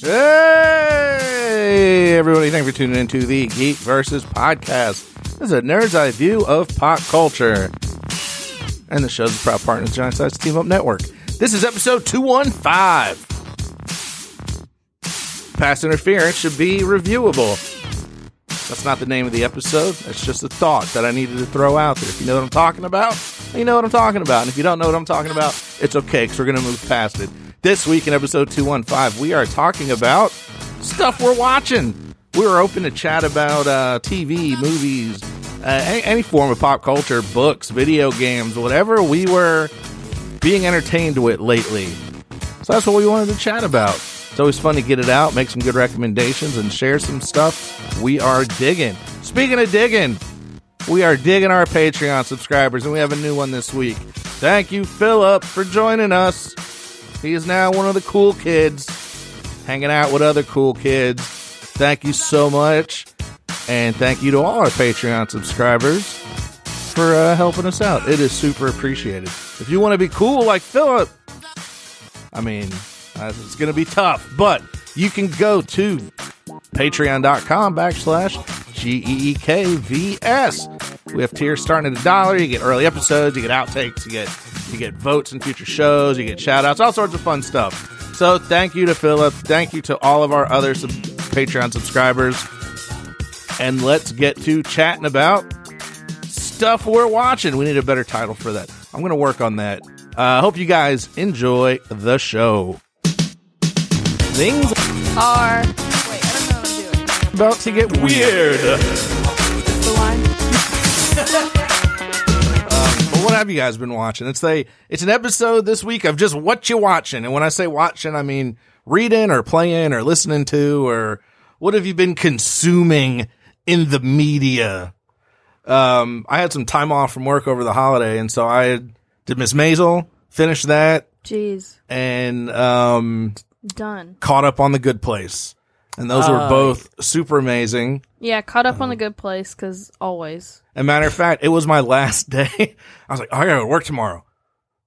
Hey, everybody, thank you for tuning into the Geek Versus podcast. This is a nerd's eye view of pop culture. And the show's a proud partner of the Giant Size Team Up Network. This is episode 215. Past interference should be reviewable. That's not the name of the episode. That's just a thought that I needed to throw out there. If you know what I'm talking about, you know what I'm talking about. And if you don't know what I'm talking about, it's okay because we're going to move past it. This week in episode 215, we are talking about stuff we're watching. We're open to chat about uh, TV, movies, uh, any, any form of pop culture, books, video games, whatever we were being entertained with lately. So that's what we wanted to chat about. It's always fun to get it out, make some good recommendations, and share some stuff we are digging. Speaking of digging, we are digging our Patreon subscribers, and we have a new one this week. Thank you, Philip, for joining us. He is now one of the cool kids, hanging out with other cool kids. Thank you so much. And thank you to all our Patreon subscribers for uh, helping us out. It is super appreciated. If you want to be cool like Philip, I mean, uh, it's going to be tough, but you can go to patreon.com backslash G-E-E-K-V-S. We have tiers starting at a dollar. You get early episodes, you get outtakes, you get you get votes in future shows, you get shout outs, all sorts of fun stuff. So thank you to Philip. Thank you to all of our other sub- Patreon subscribers. And let's get to chatting about stuff we're watching. We need a better title for that. I'm going to work on that. I uh, hope you guys enjoy the show. Things are. Wait, I don't know what I'm doing. about to get weird. But what have you guys been watching? It's a it's an episode this week of just what you watching. And when I say watching, I mean reading or playing or listening to or what have you been consuming in the media? Um, I had some time off from work over the holiday, and so I did Miss Maisel, finished that, Jeez. and um, Done. caught up on the Good Place. And those were Oh. both super amazing. Yeah, caught up on the good place because always. And matter of fact, it was my last day. I was like, oh, I gotta go to work tomorrow.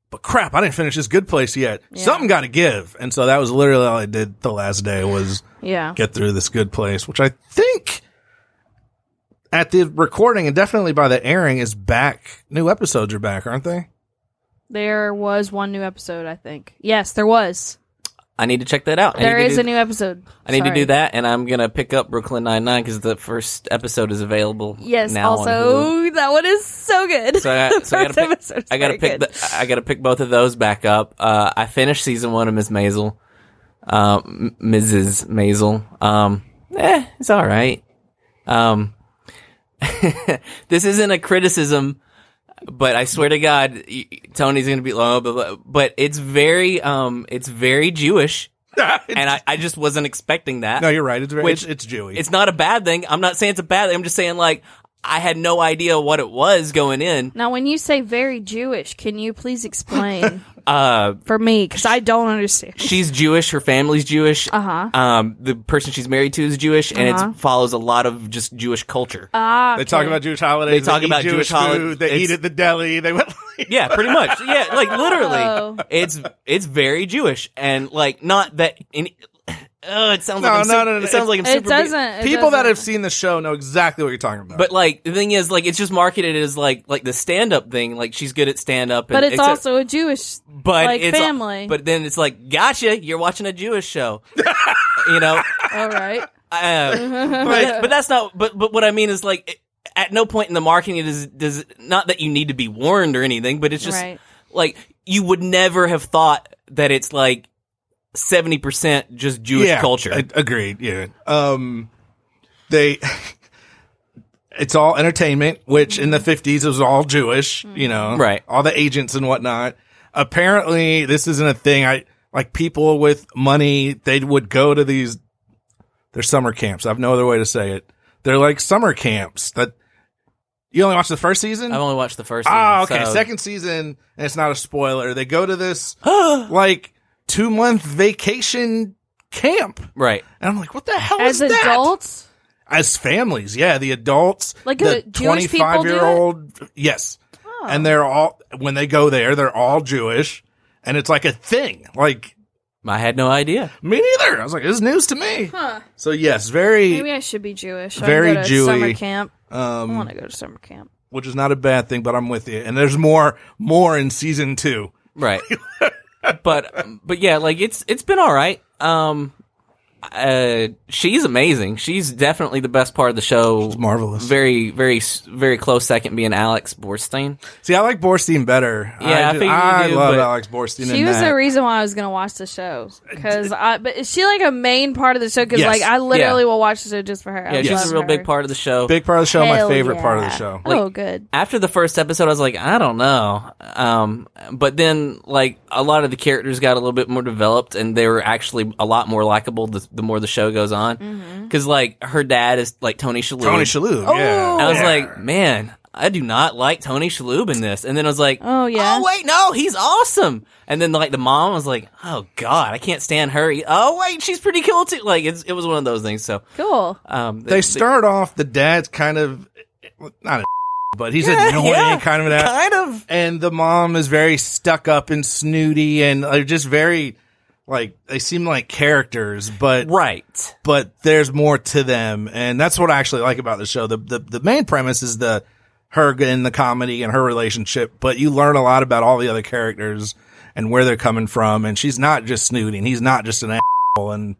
But crap, I didn't finish this good place yet. Yeah. Something got to give. And so that was literally all I did the last day was Yeah. get through this good place, which I think at the recording and definitely by the airing is back. New episodes are back, aren't they? There was one new episode, I think. Yes, there was. I need to check that out. I There need to is do- a new episode. I need to Sorry. do that, and I'm gonna pick up Brooklyn Nine Nine because the first episode is available. Yes, now on Hulu. also, that one is so good. So I, The so I first gotta pick, I gotta very pick good. the, I gotta pick both of those back up. Uh, I finished season one of Miss Maisel, um, Mrs. Maisel. Um, eh, it's all right. Um, this isn't a criticism, but I swear to God, Tony's gonna be low, but but it's very um, it's very Jewish, and I, I just wasn't expecting that. no, you're right. It's very, Which- it's, it's Jewy. It's not a bad thing. I'm not saying it's a bad thing. I'm just saying like I had no idea what it was going in. Now, when you say very Jewish, can you please explain Uh, for me? Because I don't understand. she's Jewish. Her family's Jewish. Uh-huh. Um, the person she's married to is Jewish, and Uh-huh. it follows a lot of just Jewish culture. Ah, they talk about Jewish holidays. They talk eat about Jewish, Jewish holi- food. They eat at the deli. They went. yeah, pretty much. Yeah, like literally, Oh. it's it's very Jewish, and like not that. In, oh, it sounds No, like I'm no, super, no, no, It sounds like I'm It super. doesn't. it People that doesn't. have seen the show know exactly what you're talking about. But like the thing is, like it's just marketed as like like the stand up thing. Like she's good at stand up, But it's also a Jewish. but like, it's family. But then it's like, gotcha, you're watching a Jewish show. you know, All right. uh, but, but that's not. But but what I mean is like, at no point in the marketing does does not that you need to be warned or anything, but it's just Right. like you would never have thought that it's like seventy percent just Jewish yeah, culture. a- agreed. Yeah. Um, they. It's all entertainment, which in the fifties was all Jewish. You know, Right. All the agents and whatnot. Apparently, this isn't a thing. I like people with money. They would go to these. They're summer camps. I have no other way to say it. They're like summer camps that. You only watched the first season? I've only watched the first. Ah, season, okay. so- Second season, and it's not a spoiler. They go to this like two month vacation camp, right. and I'm like, what the hell As is that? adults, As families, yeah, the adults, Like, the uh, Jewish people do it? year old, yes, and they're all when they go there, they're all Jewish, and it's like a thing. Like I had no idea. Me neither. I was like, this is news to me. Huh. So yes, very, Maybe I should be Jewish. I Very can go to Jewy. Summer camp. I um, want to go to summer camp. which is not a bad thing, but I'm with you. And there's more, more in season two. Right. but but yeah, like it's it's been all right. Um uh she's amazing. She's definitely the best part of the show. It's marvelous. Very very very close second being Alex Borstein. See, I like Borstein better. Yeah, I I, figured I do, love Alex Borstein. She in was that. the reason why I was gonna watch the show because I. But is she like a main part of the show? Because Yes. like I literally Yeah. will watch the show just for her. I Yeah, she's a real her. big part of the show. big part of the show. my Hell favorite part of the yeah. show. oh, good. after the first episode, I was like, I don't know. Um, but then, like, a lot of the characters got a little bit more developed, and they were actually a lot more likable the, the more the show goes on. Mm-hmm. Because, like, her dad is like Tony Shalhoub. Tony Shalhoub. Oh. yeah, I was Yeah. like, man, I do not like Tony Shalhoub in this. And then I was like, Oh, yeah? oh wait, no, he's awesome. And then like the mom was like, oh god, I can't stand her. Oh wait, she's pretty cool too. Like it's, it was one of those things. So Cool. um, they start off. The dad's kind of not a, but he's annoying, yeah. kind of that. kind of and the mom is very stuck up and snooty and they're just very like they seem like characters but right. but there's more to them. And that's what i actually like about the show. The the, the main premise is the her in the comedy and her relationship but you learn a lot about all the other characters and where they're coming from. And she's not just snooty and he's not just an asshole. And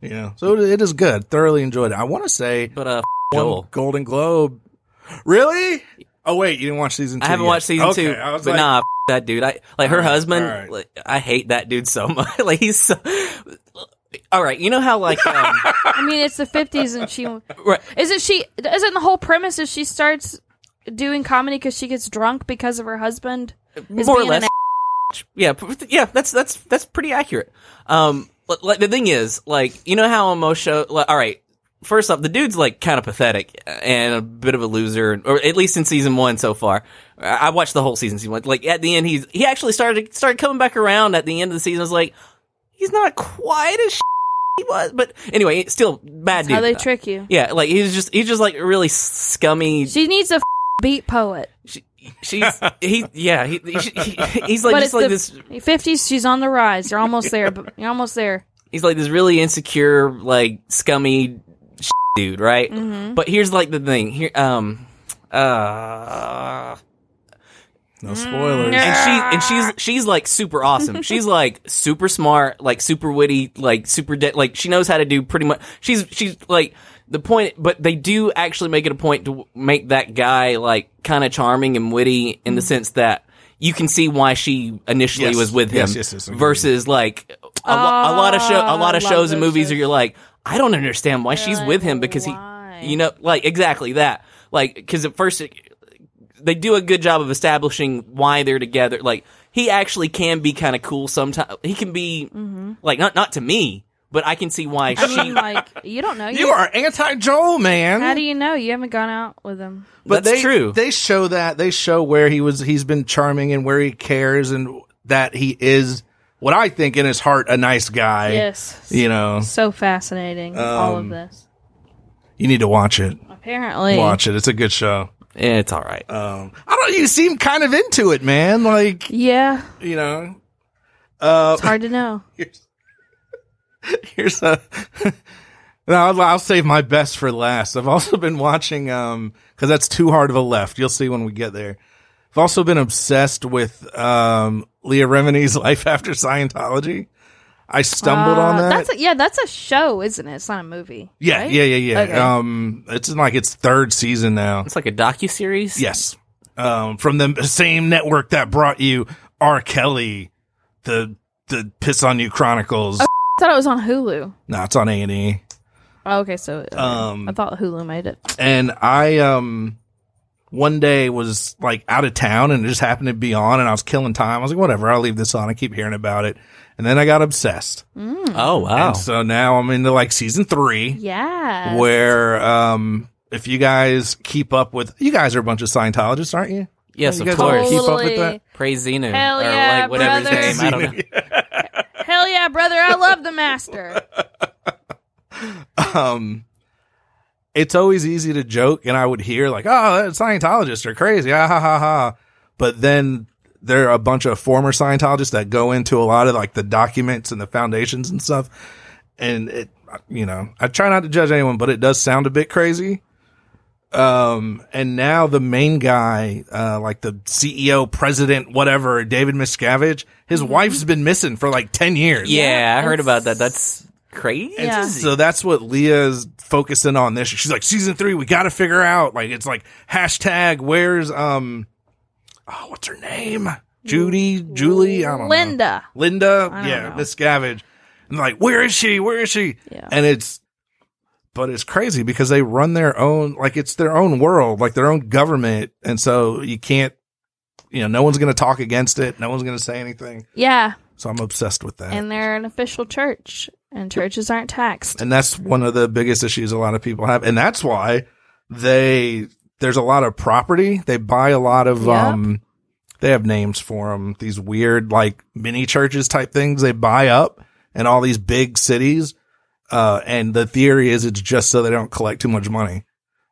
you know so it, it is good. Thoroughly enjoyed it. I want to say But uh, one Joel. golden globe. Really oh wait you didn't watch season two I haven't yet. watched season Okay, two, I was but like, nah, f- that dude. I like her All right, husband. all right. Like, I hate that dude so much. like he's so. All right, you know how like um, I mean, it's the fifties, and she right, isn't she. Isn't the whole premise is she starts doing comedy because she gets drunk because of her husband? is more or being an less. yeah, yeah, that's that's that's pretty accurate. Um, li- like the thing is, like you know how on most show, like, all right. First off, the dude's like kind of pathetic and a bit of a loser, or at least in season one so far. I watched the whole season. Season one. Like at the end, he's he actually started started coming back around at the end of the season. I was like, he's not quite as he was, but anyway, still bad dude. How they trick you? yeah, like he's just he's just like really scummy. She needs a beat poet. She, she's he yeah he, he, he- he's like but just like the this fifties. She's on the rise. You're almost there. But you're almost there. he's like this really insecure, like scummy dude, right? Mm-hmm. But here's like the thing here, um, uh, no spoilers and she and she's she's like super awesome. she's like super smart, like super witty, like super de- like she knows how to do pretty much. She's she's like the point, but they do actually make it a point to make that guy like kind of charming and witty in the sense that. You can see why she initially Yes. was with him Yes, yes, yes, versus like a, lo- a lot of show, a Ah, lot of love shows and those movies shows. where you're like, I don't understand why she's like, with him because why? he, you know, like exactly that. Like, because at first it, they do a good job of establishing why they're together. Like, he actually can be kind of cool sometimes. He can be like not not to me, but I can see why Mm-hmm. I she. mean, like you don't know. You are anti Joel, man. How do you know? You haven't gone out with him. but That's they, true. They show that they show where he was. He's been charming and where he cares and that he is what I think in his heart a nice guy. Yes. You know, So fascinating. all Um, of this. you need to watch it. Apparently. Watch it. It's a good show. It's all right. Um, I don't. You seem kind of into it, man. Like Yeah. you know. Uh, It's hard to know. here's, here's a. no, I'll, I'll save my best for last. I've also been watching, um, cause that's too hard of a left. You'll see when we get there. I've also been obsessed with, um, Leah Remini's Life After Scientology. I stumbled on Uh, that. That's a, yeah, that's a show, isn't it? It's not a movie. yeah, right? yeah, yeah, yeah. Okay. Um, it's in like its third season now. It's like a docu series. Yes. Um, from the same network that brought you R. Kelly, the, the Piss on You Chronicles. I thought it was on Hulu. no, it's on A&E. Oh, okay, so okay. Um, I thought Hulu made it. and I um one day was like out of town and it just happened to be on and I was killing time. I was like, whatever, I'll leave this on. I keep hearing about it. And then I got obsessed. Oh wow. And so now I'm into like season three Yeah. where um if you guys keep up with you guys are a bunch of Scientologists, aren't you? yes, you of guys course. keep up with Totally. that? Praise Xenu Hell or yeah, like whatever brother. his name. I don't know. Hell yeah, brother! I love the master. um it's always easy to joke and I would hear like, oh, Scientologists are crazy. Ah, ha ha ha. But then there are a bunch of former Scientologists that go into a lot of like the documents and the foundations and stuff. And it, you know, I try not to judge anyone, but it does sound a bit crazy. Um, and now the main guy, uh, like the CEO, president, whatever, David Miscavige, his wife's been missing for like 10 years. Yeah, I heard about that. That's crazy. Yeah. so that's what Leah's focusing on this. She's like, season three, we got to figure out. Like, it's like hashtag where's um, oh, what's her name? Judy, Julie, I don't know. Linda. Linda, yeah, know. Miscavige. And like, where is she? Where is she? Yeah. And it's, but it's crazy because they run their own, like it's their own world, like their own government. And so you can't, you know, no one's going to talk against it. No one's going to say anything. Yeah, So I'm obsessed with that. and they're an official church, and churches aren't taxed. and that's one of the biggest issues a lot of people have. And that's why they there's a lot of property. They buy a lot of Yep. um they have names for them these weird like mini churches type things. They buy up in all these big cities uh and the theory is it's just so they don't collect too much money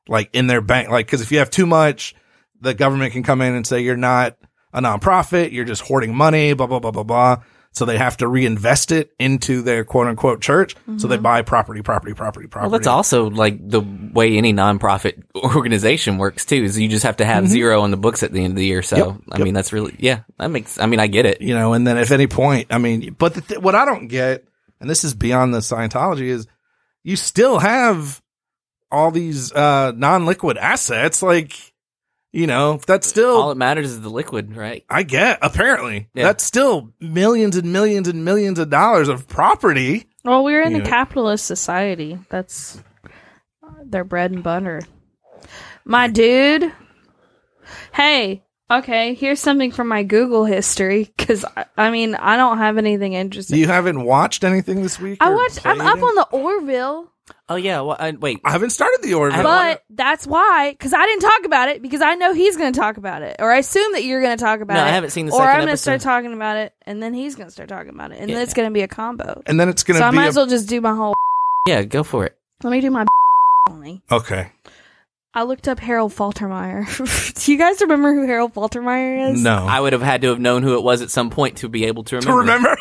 like in their bank. Like because if you have too much the government can come in and say you're not a nonprofit you're just hoarding money blah blah blah blah blah so they have to reinvest it into their quote unquote church. So they buy property, property, property, property. Well, that's also like the way any nonprofit organization works too. Is you just have to have zero on the books at the end of the year. So Mm-hmm. Yep, I yep. mean, that's really yeah. That makes. I mean, I get it. you know, and then if any point, I mean, but the th- what I don't get, and this is beyond the Scientology, is you still have all these uh non-liquid assets, like you know, that's still All that matters is the liquid, right? I get apparently Yeah. that's still millions and millions and millions of dollars of property. Well, we're in Yeah. a capitalist society. That's their bread and butter. My dude. Hey, okay, here's something from my Google history because I, I mean I don't have anything interesting. You haven't watched anything this week? I watched. I'm up any- on the Orville, Oh yeah. Well, I, wait. I haven't started the Orville. but that's why because I didn't talk about it because I know he's going to talk about it, or I assume that you're going to talk about No, it. I haven't seen the or second I'm gonna start talking about it, and then he's going to start talking about it, and then it's going to be a combo. and then it's gonna So I might a- as well just do my whole. Yeah, go for it. Let me do my only. okay. I looked up Harold Faltermeyer. do you guys remember who Harold Faltermeyer is? No, I would have had to have known who it was at some point to be able to remember. to remember.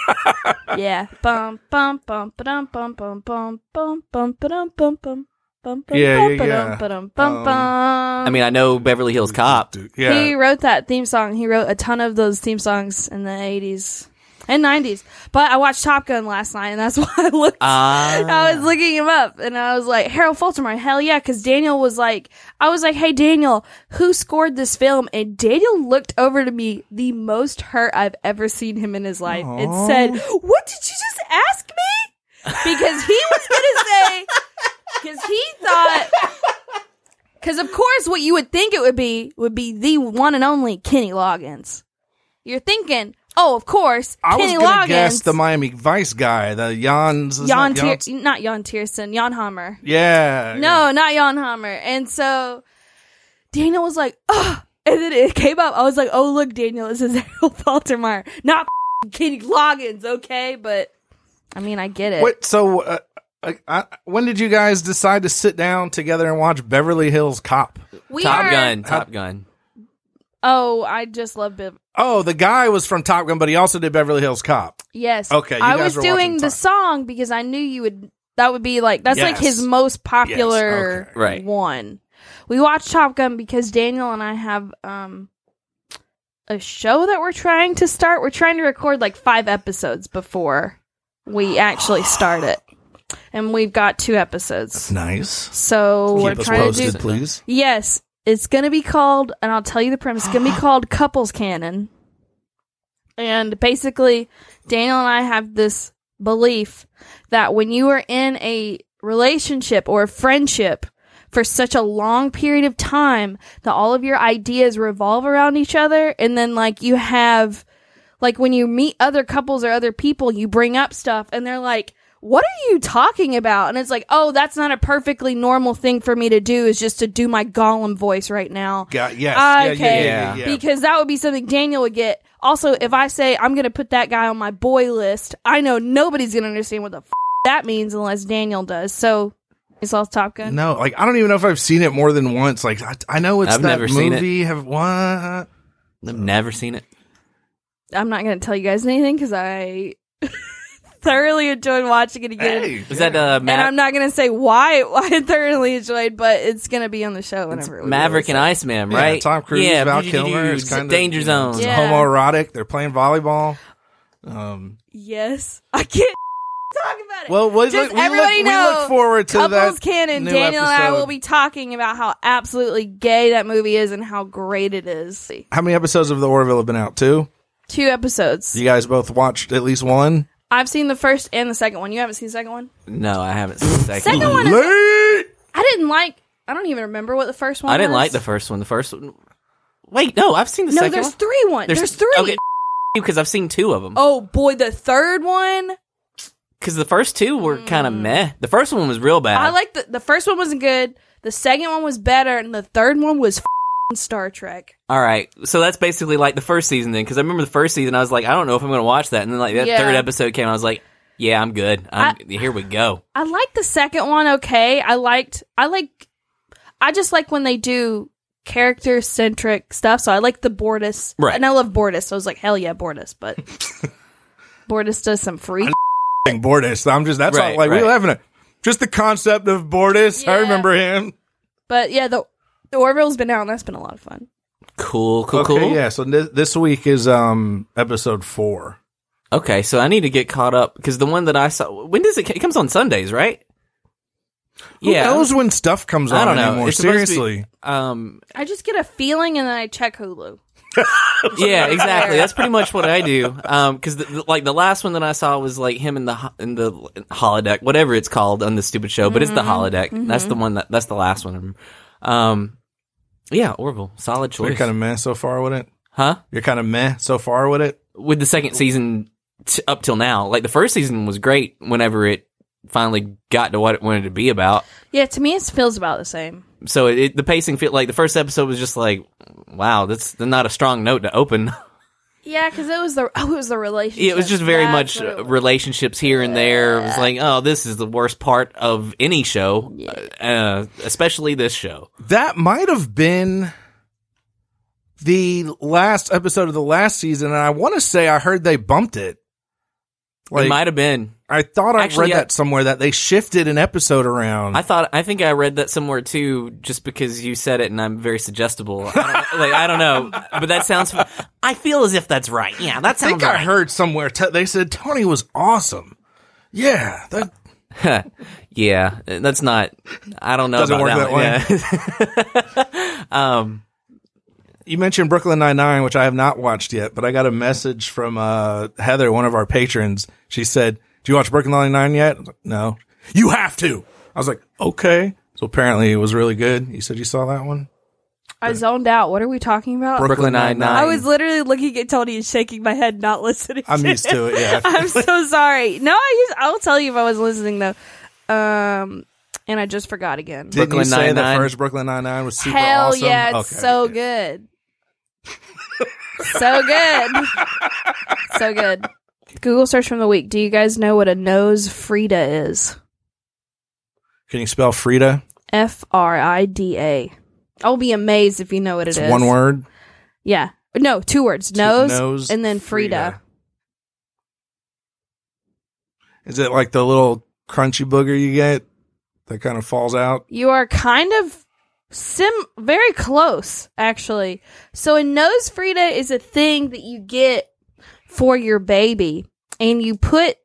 remember. Yeah. Bum bum bum ba-dum bum bum bum bum bum bum bum bum bum Yeah, bum yeah, yeah. ba-dum bum Um, bum. I mean, I know Beverly Hills Cop. Yeah. He wrote that theme song. He wrote a ton of those theme songs in the 80s and 90s. But I watched Top Gun last night, and that's why I looked. Ah. I was looking him up, and I was like, Harold Faltermeyer, hell yeah, because Daniel was like, I was like, hey, Daniel, who scored this film? And Daniel looked over to me, the most hurt I've ever seen him in his life, and said, What did you just ask me? Because he was going to say, because he thought. Because of course, what you would think it would be would be the one and only Kenny Loggins. You're thinking, oh, of course, I Kenny was gonna Loggins, guess the Miami Vice guy, the Jans. is Jan, that Tier- not Jan Tiersten, Jan Hammer. Yeah. No, not Jan Hammer. And so Daniel was like, oh, and then it came up. I was like, oh, look, Daniel, this is Harold Faltermeyer, not Kenny Loggins, okay? But I mean, I get it. What? So, uh, I, I, when did you guys decide to sit down together and watch Beverly Hills Cop? We Top are- Gun. Top Gun. Oh, I just love Bev. Oh, the guy was from Top Gun, but he also did Beverly Hills Cop. Yes. Okay, you I guys was were doing watching the Top- song because I knew you would. That would be like that's like his most popular okay. Right. one. We watched Top Gun because Daniel and I have um a show that we're trying to start. We're trying to record like five episodes before we actually start it, and we've got two episodes. That's Nice. So we're Keep us trying to do. please. Yes, it's going to be called, and I'll tell you the premise. It's going to be called Couples Canon. And basically, Daniel and I have this belief that when you are in a relationship or a friendship for such a long period of time, that all of your ideas revolve around each other, and then like you have, like when you meet other couples or other people, you bring up stuff, and they're like, what are you talking about? And it's like, oh, that's not a perfectly normal thing for me to do, is just to do my Gollum voice right now. Got yes. Yeah, okay. Yeah, yeah, yeah, yeah. Because that would be something Daniel would get. Also, if I say I'm going to put that guy on my boy list, I know nobody's going to understand what the f- that means unless Daniel does. So, you saw Top Gun? No, like I don't even know if I've seen it more than once. Like I, I know it's I've that never seen it. movie. Have what? I've never seen it. I'm not going to tell you guys anything because I thoroughly enjoyed watching it again. Hey, Is that uh, And I'm not going to say why, why I thoroughly enjoyed, but it's going to be on the show whenever we Maverick release and it. Iceman, Yeah, right? Tom Cruise, yeah, Val Kilmer. It's kind of Danger Zone. Yeah. homoerotic. They're playing volleyball. Um, Yes. I can't talk about it. well, we, Just look, we, everybody look, know, we look forward to Couples that. Canon, new Daniel and I will be talking about how absolutely gay that movie is and how great it is. How many episodes of The Orville have been out? Two. Two episodes. You guys both watched at least one. I've seen the first and the second one. You haven't seen the second one? No, I haven't seen the second, Second one. one is. Late. I didn't like. I don't even remember what the first one. I didn't was. like the first one. The first one. Wait, no, I've seen the No, second there's one. three one. There's, three. Okay, because I've seen two of them. Oh boy, the third one. Because the first two were hmm. kind of meh. The first one was real bad. I like the the first one wasn't good. The second one was better, and the third one was f***ing Star Trek. All right, so that's basically like the first season then. Because I remember the first season, I was like, I don't know if I'm going to watch that. And then like that Yeah. third episode came, I was like, Yeah, I'm good. I'm, here we go. I like the second one. Okay, I liked. I like. I just like when they do character centric stuff. So I like the Bortus. Right. And I love Bortus. So I was like, hell yeah, Bortus. But Bortus does some freak. Bortus. I'm just that's Right, all, like right. we laughing at. Just the concept of Bortus. I remember him. But yeah, the the Orville's been out, and that's been a lot of fun. Cool, cool, okay, cool. yeah. So this, this week is um episode four. Okay, so I need to get caught up because the one that I saw, when does it? It comes on Sundays, right? Who yeah, knows when stuff comes on I don't know. anymore? It's supposed be- Seriously. um, I just get a feeling, and then I check Hulu. yeah, exactly. That's pretty much what I do. Um, because the, the- like the last one that I saw was like him in the ho- in the holodeck, whatever it's called on the stupid show, but it's the holodeck. That's the one that that's the last one. Um, yeah, Orville, solid choice. You're kind of meh so far with it. huh? You're kind of meh so far with it. With the second season t- up till now, like the first season was great. Whenever it finally got to what it wanted to be about, Yeah, to me, it feels about the same. so it, it the pacing fit like the first episode was just like, wow, that's not a strong note to open. Yeah, because it was the oh, it was the relationship. it was just very That's much uh, relationships here and there. It was like, oh, this is the worst part of any show, uh, especially this show. That might have been the last episode of the last season, and I want to say I heard they bumped it. It might have been. I thought I Actually, read I- that somewhere that they shifted an episode around. I thought, I think I read that somewhere too, just because you said it, and I'm very suggestible. I don't, like I don't know, but that sounds. I feel as if that's right. Yeah, that I sounds think I right. heard somewhere t- they said Tony was awesome. Yeah, that yeah, that's not. I don't know. Doesn't about work that, way. um, you mentioned Brooklyn Nine Nine, which I have not watched yet, but I got a message from uh, Heather, one of our patrons. She said, "Do you watch Brooklyn Nine Nine yet?" I was like, no. You have to. I was like, okay. So apparently it was really good. You said you saw that one. I zoned out. What are we talking about? Brooklyn Nine-Nine. I was literally looking at Tony and shaking my head, not listening. I'm to used to it. Yeah. I'm so sorry. No, I used, I'll tell you if I was listening though. Um, and I just forgot again. Didn't Brooklyn you say the Nine-Nine? first Brooklyn Nine Nine was super Hell awesome? yeah, it's Okay, so okay. good. so good. so good. Google search from the week. Do you guys know what a nose Frida is? Can you spell Frida? F R I D A. I'll be amazed if you know what it It's is. one word. Yeah. No, two words. Nose, nose, and then Frida. Is it like the little crunchy booger you get that kind of falls out? You are kind of sim very close, actually. So a nose Frida is a thing that you get for your baby, and you put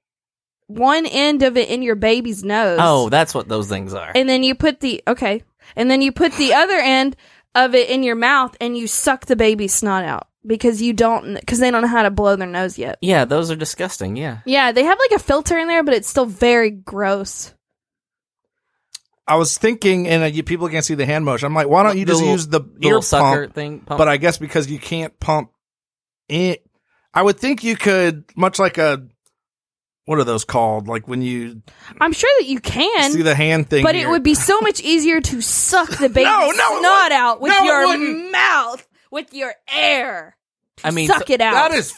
one end of it in your baby's nose. oh, that's what those things are. and then you put the okay, and then you put the other end of it in your mouth, and you suck the baby's snot out because you don't because they don't know how to blow their nose yet. yeah, those are disgusting. Yeah. Yeah, they have like a filter in there, but it's still very gross. I was thinking, and uh, you, people can't see the hand motion. I'm like, why don't you The just little- use the Little ear sucker pump? thing. Pump. But I guess because you can't pump it, I would think you could, much like a, what are those called? Like when you I'm sure that you can. see the hand thing. But it would be so much easier to suck the baby's No, no, snot wouldn't. out with No, your wouldn't. mouth, with your air. I mean, suck so- it out. That is f-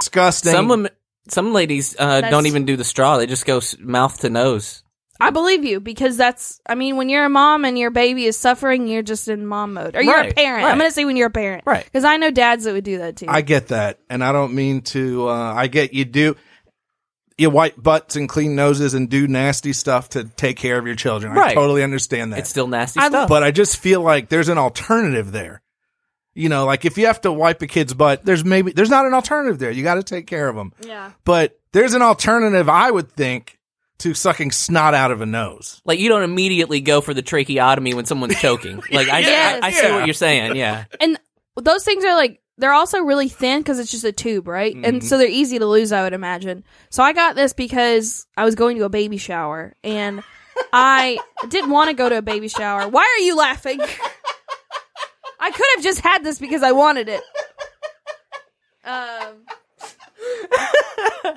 disgusting. some women, some ladies uh, don't even do the straw. They just go mouth to nose. I believe you because that's. I mean, when you're a mom and your baby is suffering, you're just in mom mode, or you're a parent. right. I'm gonna say when you're a parent, Right. Because I know dads that would do that too. I get that, and I don't mean to. Uh, I get you do. You wipe butts and clean noses and do nasty stuff to take care of your children. I Right. totally understand that. It's still nasty I- stuff. but I just feel like there's an alternative there. You know, like if you have to wipe a kid's butt, there's maybe there's not an alternative there. You got to take care of them. yeah. But there's an alternative, I would think, to sucking snot out of a nose. like you don't immediately go for the tracheotomy when someone's choking. Like I, Yes. I, I see Yeah. what you're saying. Yeah. And those things are like they're also really thin because it's just a tube, right? And so they're easy to lose, I would imagine. So I got this because I was going to a baby shower and I didn't want to go to a baby shower. Why are you laughing? I could have just had this because I wanted it. Um.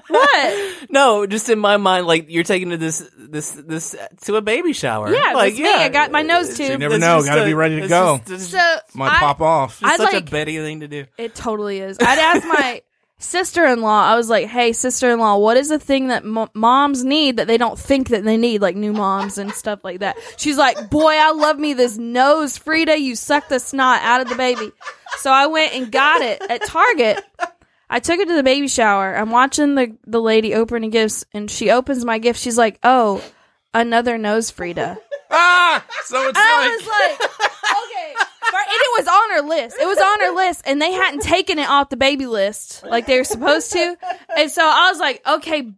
What? No, just in my mind, like you're taking to this this this to a baby shower. Yeah, like that's me. I got my nose tube. You never That's know. just Got to a- be ready to it's go. just- it's So Might I- pop off. I such like a Betty thing to do. It totally is. I'd ask my sister-in-law. I was like, "Hey, sister-in-law, what is the thing that mo- moms need that they don't think that they need, like new moms and stuff like that?" She's like, "Boy, I love me this nose, Frida. You suck the snot out of the baby." So I went and got it at Target. I took it to the baby shower. I'm watching the the lady opening gifts, and she opens my gift. She's like, "Oh, another nose, Frida." ah, so it's I like was like, okay. And it was on her list. It was on her list, and they hadn't taken it off the baby list like they were supposed to. And so I was like, okay.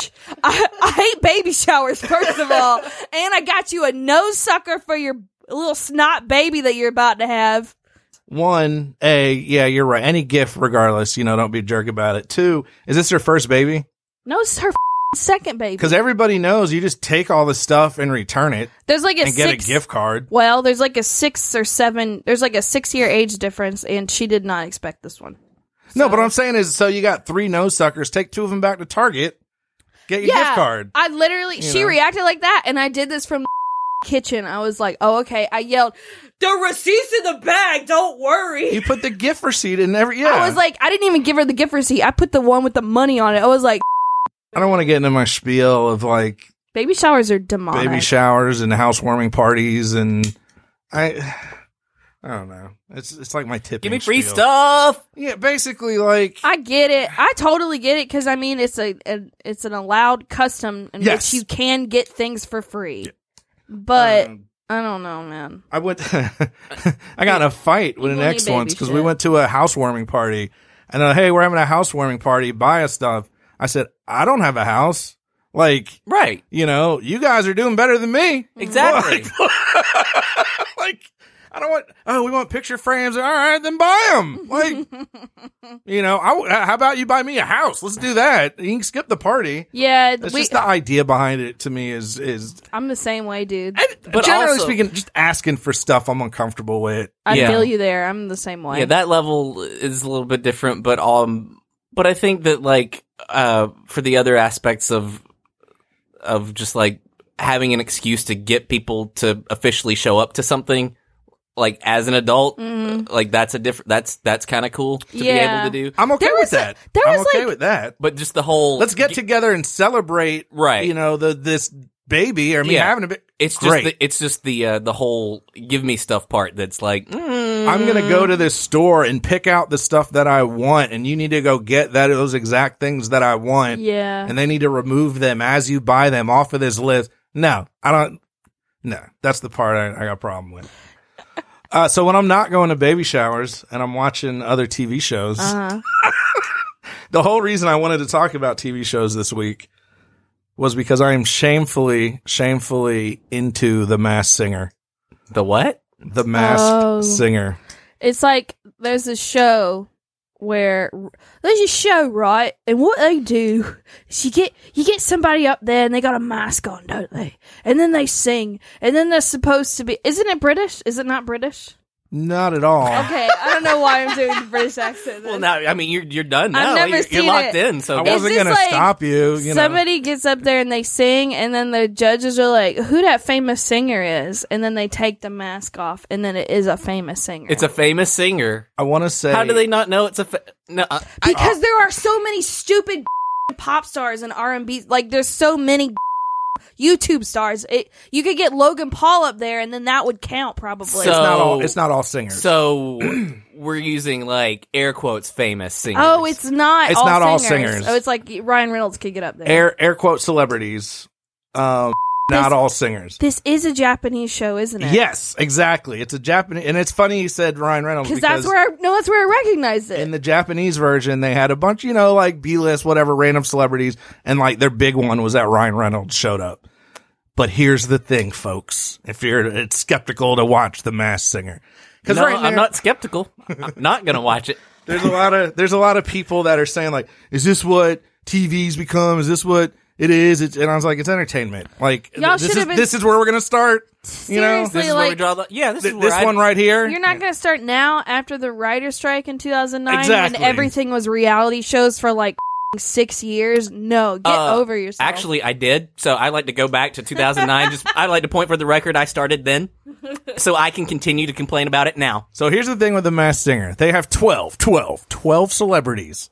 I, I hate baby showers, first of all. And I got you a nose sucker for your little snot baby that you're about to have. One, a yeah, you're right. Any gift, regardless, you know, don't be a jerk about it. Two, is this her first baby? No, it's her second baby. Because everybody knows you just take all the stuff and return it There's like a and get a gift card. Well, there's like a six or seven. There's like a six year age difference, and she did not expect this one. No, but what I'm saying is, so you got three nose suckers. Take two of them back to Target. Get your gift card. I literally, she know? reacted like that, and I did this from the kitchen. I was like, "Oh, okay." I yelled, "The receipt's in the bag. Don't worry." You put the gift receipt in every. Yeah, I was like, I didn't even give her the gift receipt. I put the one with the money on it. I was like, I don't want to get into my spiel of like baby showers are demonic. baby showers and housewarming parties and I. I don't know. It's it's like my tip. Give me free spiel. stuff. Yeah, basically like I get it. I totally get it because I mean it's a, a it's an allowed custom in Yes. which you can get things for free. But um, I don't know, man. I went. I got in a fight with an People ex once because we went to a housewarming party, and uh, hey, we're having a housewarming party. Buy us stuff. I said, I don't have a house. Like, Right. you know, you guys are doing better than me. Exactly. like, I don't want. Oh, we want picture frames. All right, then buy them. Like, you know, I, w- how about you buy me a house? Let's do that. You can skip the party. Yeah, It's we, just the idea behind it to me is is I'm the same way, dude. But generally also- speaking, just asking for stuff I'm uncomfortable with. I Yeah. feel you there. I'm the same way. Yeah, that level is a little bit different, but um, but I think that like uh, for the other aspects of of just like having an excuse to get people to officially show up to something, like as an adult, like that's a different. That's that's kind of cool to. Yeah. be able to do. I'm okay There with was a- that. there I'm was, okay like- with that. But just the whole Let's get together and celebrate, Right. You know, the this baby or me Yeah. having a baby. It's great. just the, it's just the uh, the whole give me stuff part that's like mm, I'm gonna go to this store and pick out the stuff that I want, and you need to go get that those exact things that I want. Yeah. and they need to remove them as you buy them off of this list. No, I don't. No, that's the part I, I got a problem with. Uh, so when I'm not going to baby showers and I'm watching other TV shows, Uh-huh. the whole reason I wanted to talk about TV shows this week was because I am shamefully, shamefully into the Masked Singer. the what? The Masked Oh. Singer. It's like there's a show where there's a show, right? And what they do is you get you get somebody up there and they got a mask on, don't they? And then they sing, and then they're supposed to be. Isn't it British? Is it not British? Not at all. Okay, I don't know why I'm doing the British accent. Well, now I mean you're you're done I've now. never you're, you're seen locked it. in. So I It's wasn't just gonna like stop you. You know, Somebody gets up there and they sing, and then the judges are like, "Who that famous singer is?" And then they take the mask off, and then it is a famous singer. it's a famous singer. I want to say. How do they not know it's a fa- no? uh, I- because there are so many stupid pop stars and R and B. Like there's so many YouTube stars. It, you could get Logan Paul up there, and then that would count probably. So- It's not all. It's not all singers. So we're using like air quotes famous singers. oh, it's not. It's all not all singers. singers. Oh, it's like Ryan Reynolds could get up there. air air quote celebrities. Um, not This- all singers. this is a Japanese show, isn't it? Yes, exactly. It's a Japanese, and it's funny you said Ryan Reynolds because that's where I, no, that's where I recognized it. in the Japanese version they had a bunch, you know, like B list, whatever, random celebrities, and like their big one was that Ryan Reynolds showed up. But here's the thing, folks: if you're it's skeptical to watch The Masked Singer, because No, right I'm not skeptical. I'm not gonna watch it. there's a lot of there's a lot of people that are saying like, is this what TV's become? Is this what it is? It's, and I was like, it's entertainment. Like Y'all this should is have been- this is where we're gonna start. You know, Seriously, This is where we like- draw the. Yeah, this Th- is where this I, one right here. You're not going to start now after the writer strike in 2009 Exactly. when everything was reality shows for like six years. No, get Uh, over yourself. Actually, I did. So I like to go back to 2009. Just I like to point for the record. I started then, so I can continue to complain about it now. So here's the thing with the Masked Singer. They have 12, 12, 12 celebrities.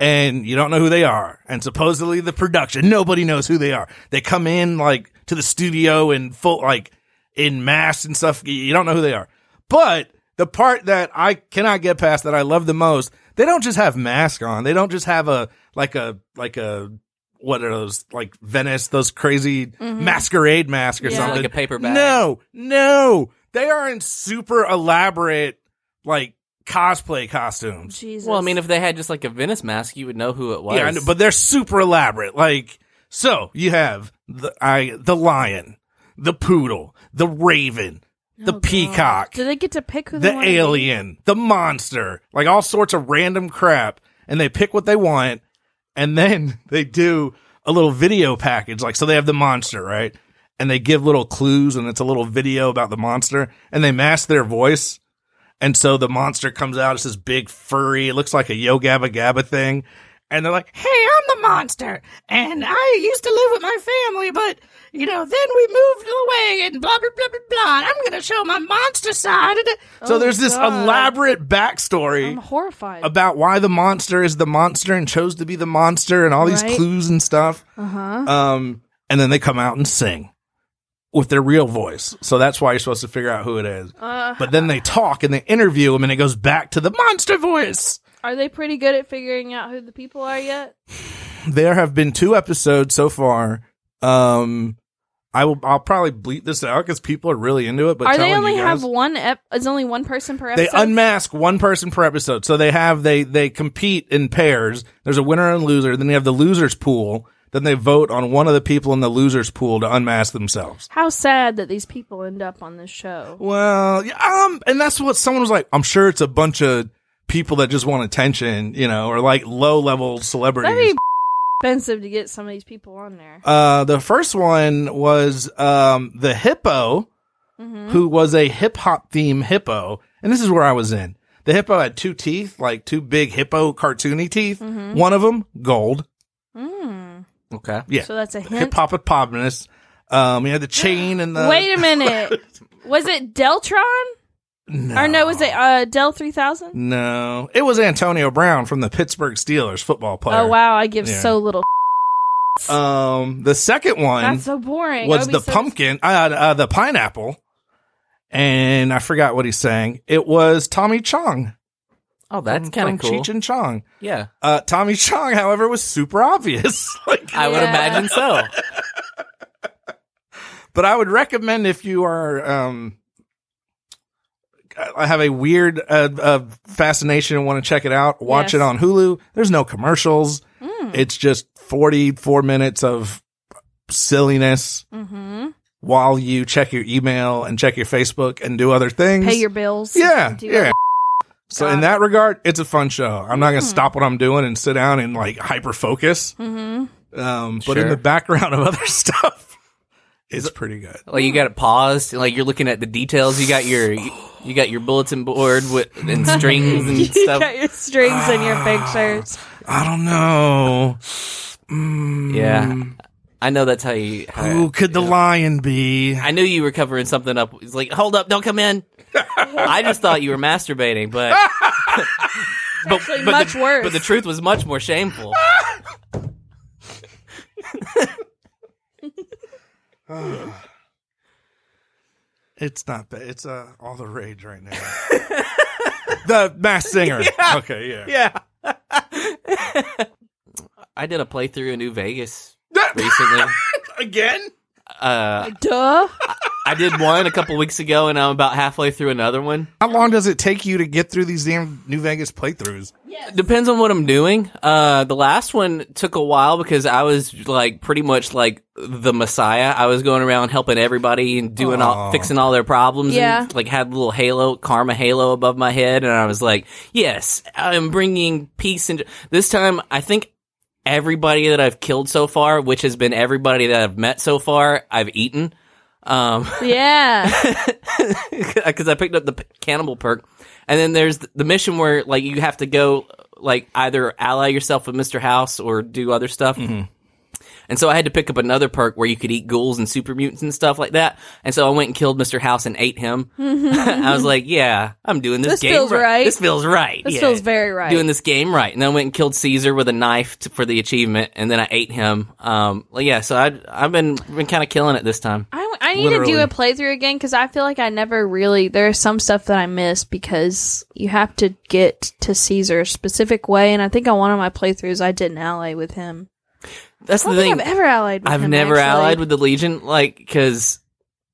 And you don't know who they are. And supposedly the production, nobody knows who they are. They come in like to the studio in full, like in masks and stuff. You don't know who they are. But the part that I cannot get past that I love the most, they don't just have masks on. They don't just have a, like a, like a, what are those, like Venice, those crazy mm-hmm. masquerade mask or Yeah. something. Like a paper bag. No, no. They are in super elaborate, like cosplay costumes. Jesus. Well, I mean, if they had just like a Venice mask, you would know who it was. Yeah, I know, but they're super elaborate. Like, so you have the I, the lion, the poodle, the raven, the Oh, God. peacock, do they get to pick who they the wanna alien, the monster, like all sorts of random crap, and they pick what they want, and then they do a little video package. Like, so they have the monster, right? And they give little clues, and it's a little video about the monster, and they mask their voice. And so the monster comes out. It's this big furry. It looks like a Yo Gabba Gabba thing. And they're like, "Hey, I'm the monster, and I used to live with my family, but you know, then we moved away, and blah blah blah blah blah. and I'm gonna show my monster side." So Oh, there's this God. elaborate backstory I'm horrified. about why the monster is the monster and chose to be the monster, and all these Right. clues and stuff. Uh huh. Um, and then they come out and sing with their real voice. So that's why you're supposed to figure out who it is. Uh, But then they talk and they interview him, and it goes back to the monster voice. are they pretty good at figuring out who the people are yet? There have been two episodes so far. Um, I will. I'll probably bleep this out because people are really into it. But Are they only you have one? Ep- is only one person per episode? they unmask one person per episode. So they have they they compete in pairs. There's a winner and loser. Then you have the losers pool. Then they vote on one of the people in the losers pool to unmask themselves. How sad that these people end up on this show. Well, yeah, um, and that's what someone was like. I'm sure it's a bunch of people that just want attention, you know, or like low level celebrities. That'd be expensive to get some of these people on there. Uh, the first one was um, the hippo, Mm-hmm. who was a hip hop theme hippo, and this is where I was in. The hippo had two teeth, like two big hippo cartoony teeth. Mm-hmm. One of them gold. Okay. Yeah, So that's a hint. hip hopopotamus. Um, he had the chain and the. Wait a minute. Was it Deltron? no. Or no, was it uh, Del 3000? No, it was Antonio Brown from the Pittsburgh Steelers football player. Oh, wow. I give Yeah. so little. Um, the second one That's so boring. was I would be the so- pumpkin, uh, uh, the pineapple, and I forgot what he sang. It was Tommy Chong. Oh, that's kind of cool. Cheech and Chong. yeah, Uh, Tommy Chong, however, was super obvious. like, I would Yeah. imagine so. but I would recommend if you are um, I have a weird uh, uh, fascination and want to check it out, watch Yes. it on Hulu. There's no commercials. Mm. It's just 44 minutes of silliness Mm-hmm. while you check your email and check your Facebook and do other things. Pay your bills. yeah, Do yeah. other- So Got in it. that regard, it's a fun show. I'm not going to stop what I'm doing and sit down and like hyper focus. Mm-hmm. Um, but in Sure. the background of other stuff, it's pretty good. Like you got it paused, and like you're looking at the details. You got your you got your bulletin board with and strings and you stuff. got your strings and your Ah. pictures. I don't know. Mm, Yeah, I know that's how you. How, Who could the lion be? I knew you were covering something up. It's like, hold up, don't come in. I just thought you were masturbating, but but, but much the, worse. But the truth was much more shameful. It's not bad. It's uh, all the rage right now. the Masked Singer. Okay, yeah. Yeah. I did a playthrough in New Vegas recently. Again? Uh, Duh. I did one a couple weeks ago, and I'm about halfway through another one. How long does it take you to get through these damn New Vegas playthroughs? Depends on what I'm doing. Uh, the last one took a while because I was like pretty much like the messiah. I was going around helping everybody and doing all, fixing all their problems. Yeah. And, like had a little halo, karma halo above my head. And I was like, yes, I'm bringing peace. And this time, I think everybody that I've killed so far, which has been everybody that I've met so far, I've eaten. Um, Yeah. because I picked up the cannibal perk, and then there's the mission where like you have to go like either ally yourself with Mister House or do other stuff. And so I had to pick up another perk where you could eat ghouls and super mutants and stuff like that. And so I went and killed Mr. House and ate him. I was like, yeah, I'm doing this, This game feels right. This feels right. This yeah. feels very right. Doing this game right. And then I went and killed Caesar with a knife to, for the achievement. And then I ate him. Um, yeah, so I, I've been, been kind of killing it this time. I, I need to do a playthrough again because I feel like I never really. There's some stuff that I miss because you have to get to Caesar a specific way, and I think on one of my playthroughs I didn't ally with him. That's I the don't thing. think I've ever allied with I've him. never actually. allied with the Legion, like, because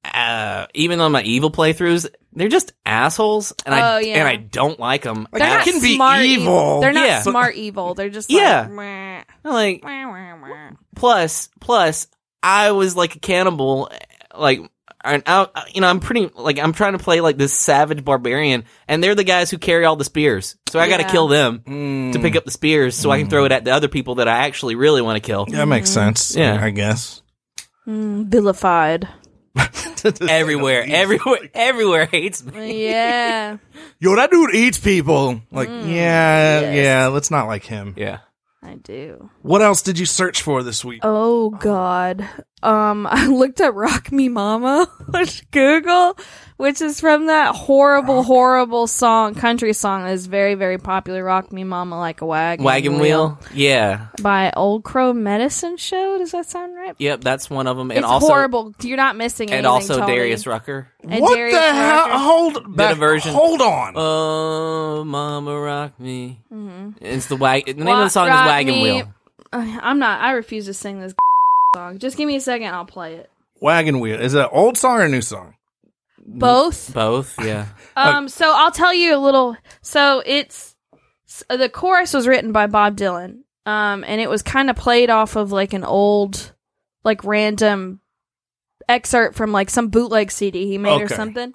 uh, even on my evil playthroughs, they're just assholes, and I Oh, yeah. and I don't like them. Like, They're I not can be smart evil. They're not Yeah. smart evil. They're just Yeah. Like, meh, like meh, meh, meh. plus plus, I was like a cannibal, like. And I, you know, I'm pretty like I'm trying to play like this savage barbarian, and they're the guys who carry all the spears. So I got to Yeah. kill them Mm, to pick up the spears, so I can throw it at the other people that I actually really want to kill. that makes sense. Yeah. I guess. Mm, vilified. Everywhere, everywhere, everywhere hates me. Yeah. Yo, that dude eats people. Like, yeah, yes. yeah, let's not like him. Yeah. I do. What else did you search for this week? Oh God. Um, I looked up "Rock Me Mama" on Google, which is from that horrible, horrible song, country song that is very, very popular. "Rock Me Mama Like a Wagon." Wagon wheel. Yeah. by Old Crow Medicine Show. Does that sound right? Yep, that's one of them. And it's also, horrible. You're not missing anything. and also Tony. Darius Rucker. And what Darius the hell? Rucker. Hold back. version. Hold on. Oh, Mama Rock Me. It's the wag. The name of the song is Mm-hmm. Wagon Me- Wheel. I'm not. I refuse to sing this song. Just give me a second. I'll play it. Wagon wheel. Is it an old song or a new song? Both. Both, yeah. Um, so I'll tell you a little. So it's s- the chorus was written by Bob Dylan, um, and it was kind of played off of like an old, like random excerpt from like some bootleg CD he made or something.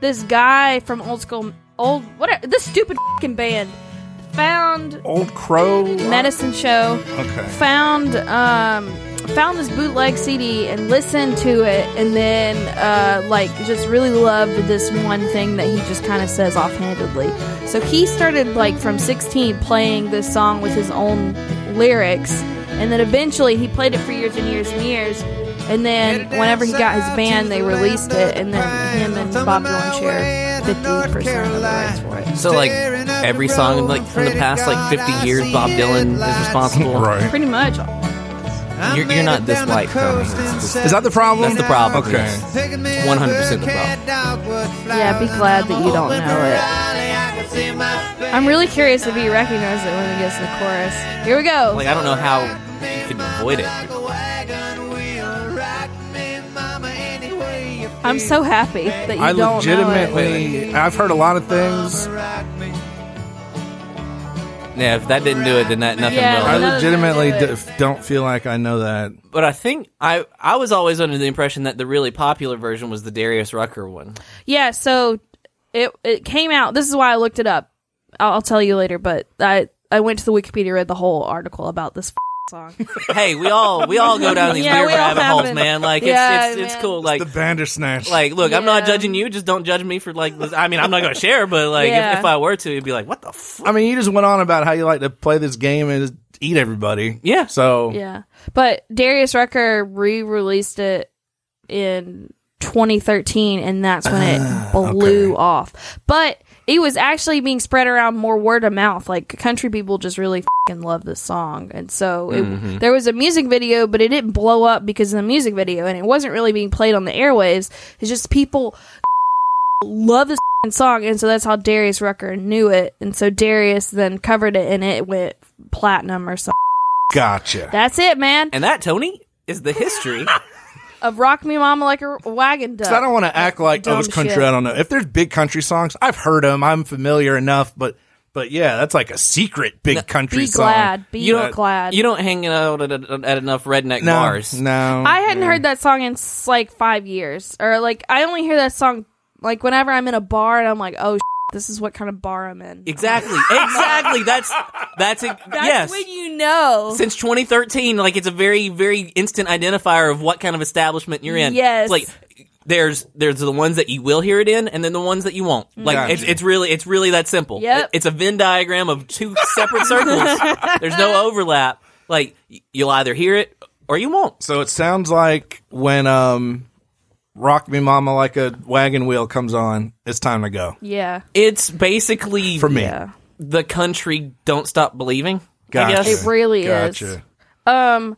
This guy from old school, old what? Are, This stupid fucking band found Old Crow. Medicine Show Okay. found um found this bootleg CD and listened to it and then uh like just really loved this one thing that he just kind of says offhandedly. So he started like from 16 playing this song with his own lyrics and then eventually he played it for years and years and years and then whenever he got his band they released it and then him and Bob Dylan share 50% of the rights for it. So, like, every song, like, from the past, like, 50 years, Bob Dylan is responsible. Right. Pretty much. You're, you're not this white, Tony. It's- Is that the problem? That's the problem. Okay. yes. 100% the problem. Yeah, be glad that you don't know it. I'm really curious if you recognize it when he gets to the chorus. Here we go. Like, I don't know how you can avoid it. I'm so happy that you I don't know legitimately, I've heard a lot of things. Yeah, if that didn't do it, then that nothing Yeah, will. I None of them legitimately do d- don't feel like I know that. But I think I I was always under the impression that the really popular version was the Darius Rucker one. Yeah, so it it came out. This is why I looked it up. I'll, I'll tell you later, but I I went to the Wikipedia, read the whole article about this song. hey, we all we all go down these Yeah, weird we all rabbit have holes, it. man. Like Yeah, it's it's, it's man. cool. Like The Bandersnatch. like look, I'm not Yeah. judging you. Just don't judge me for like. this- I mean, I'm not gonna share, but like Yeah. if, if I were to, it'd be like, what the. F-? I mean, you just went on about how you like to play this game and eat everybody. Yeah. So yeah, but Darius Rucker re-released it in 2013, and that's when it blew off. But it was actually being spread around more word of mouth. Like country people just really fucking love this song, and so it, Mm-hmm. there was a music video, but it didn't blow up because of the music video, and it wasn't really being played on the airwaves. It's just people love this song, and so that's how Darius Rucker knew it, and so Darius then covered it, and it went platinum or something. Gotcha. That's it, man. And that, Tony, is the history. Of Rock Me Mama Like a Wagon Duck. 'Cause I don't want to act like oh, Dumb it's country. shit. I don't know if there's big country songs. I've heard them. I'm familiar enough, but but yeah, that's like a secret big country Be song. glad. Be You don't- glad. you don't hang out at, at enough redneck No, bars. no. I hadn't heard that song in s- like five years, or like I only hear that song like whenever I'm in a bar and I'm like, oh, this is what kind of bar I'm in. Exactly. Exactly. That's that's a, That's yes. when you know. Since 2013, like it's a very very instant identifier of what kind of establishment you're in. Yes. It's like there's there's the ones that you will hear it in, and then the ones that you won't. Like Gotcha. it's it's really it's really that simple. Yep. It- It's a Venn diagram of two separate circles. There's no overlap. Like y- you'll either hear it or you won't. So it sounds like when um, "Rock Me Mama" like a wagon wheel comes on, it's time to go yeah, It's basically for me. yeah, the country don't stop believing. Gotcha. I guess. it really Gotcha. is. Um,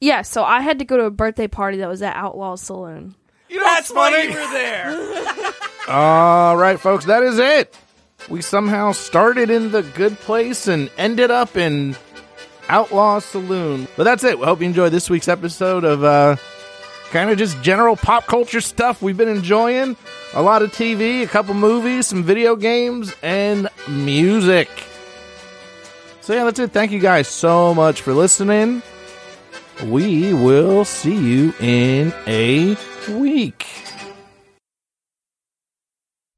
yeah. So I had to go to a birthday party that was at Outlaw Saloon. You know, That's funny. We were there. All right, folks, that is it. We somehow started in the good place and ended up in Outlaw Saloon. But that's it. We hope you enjoyed this week's episode of uh, kind of just general pop culture stuff we've been enjoying. A lot of TV, a couple movies, some video games, and music. So, yeah, that's it. Thank you guys so much for listening. We will see you in a week.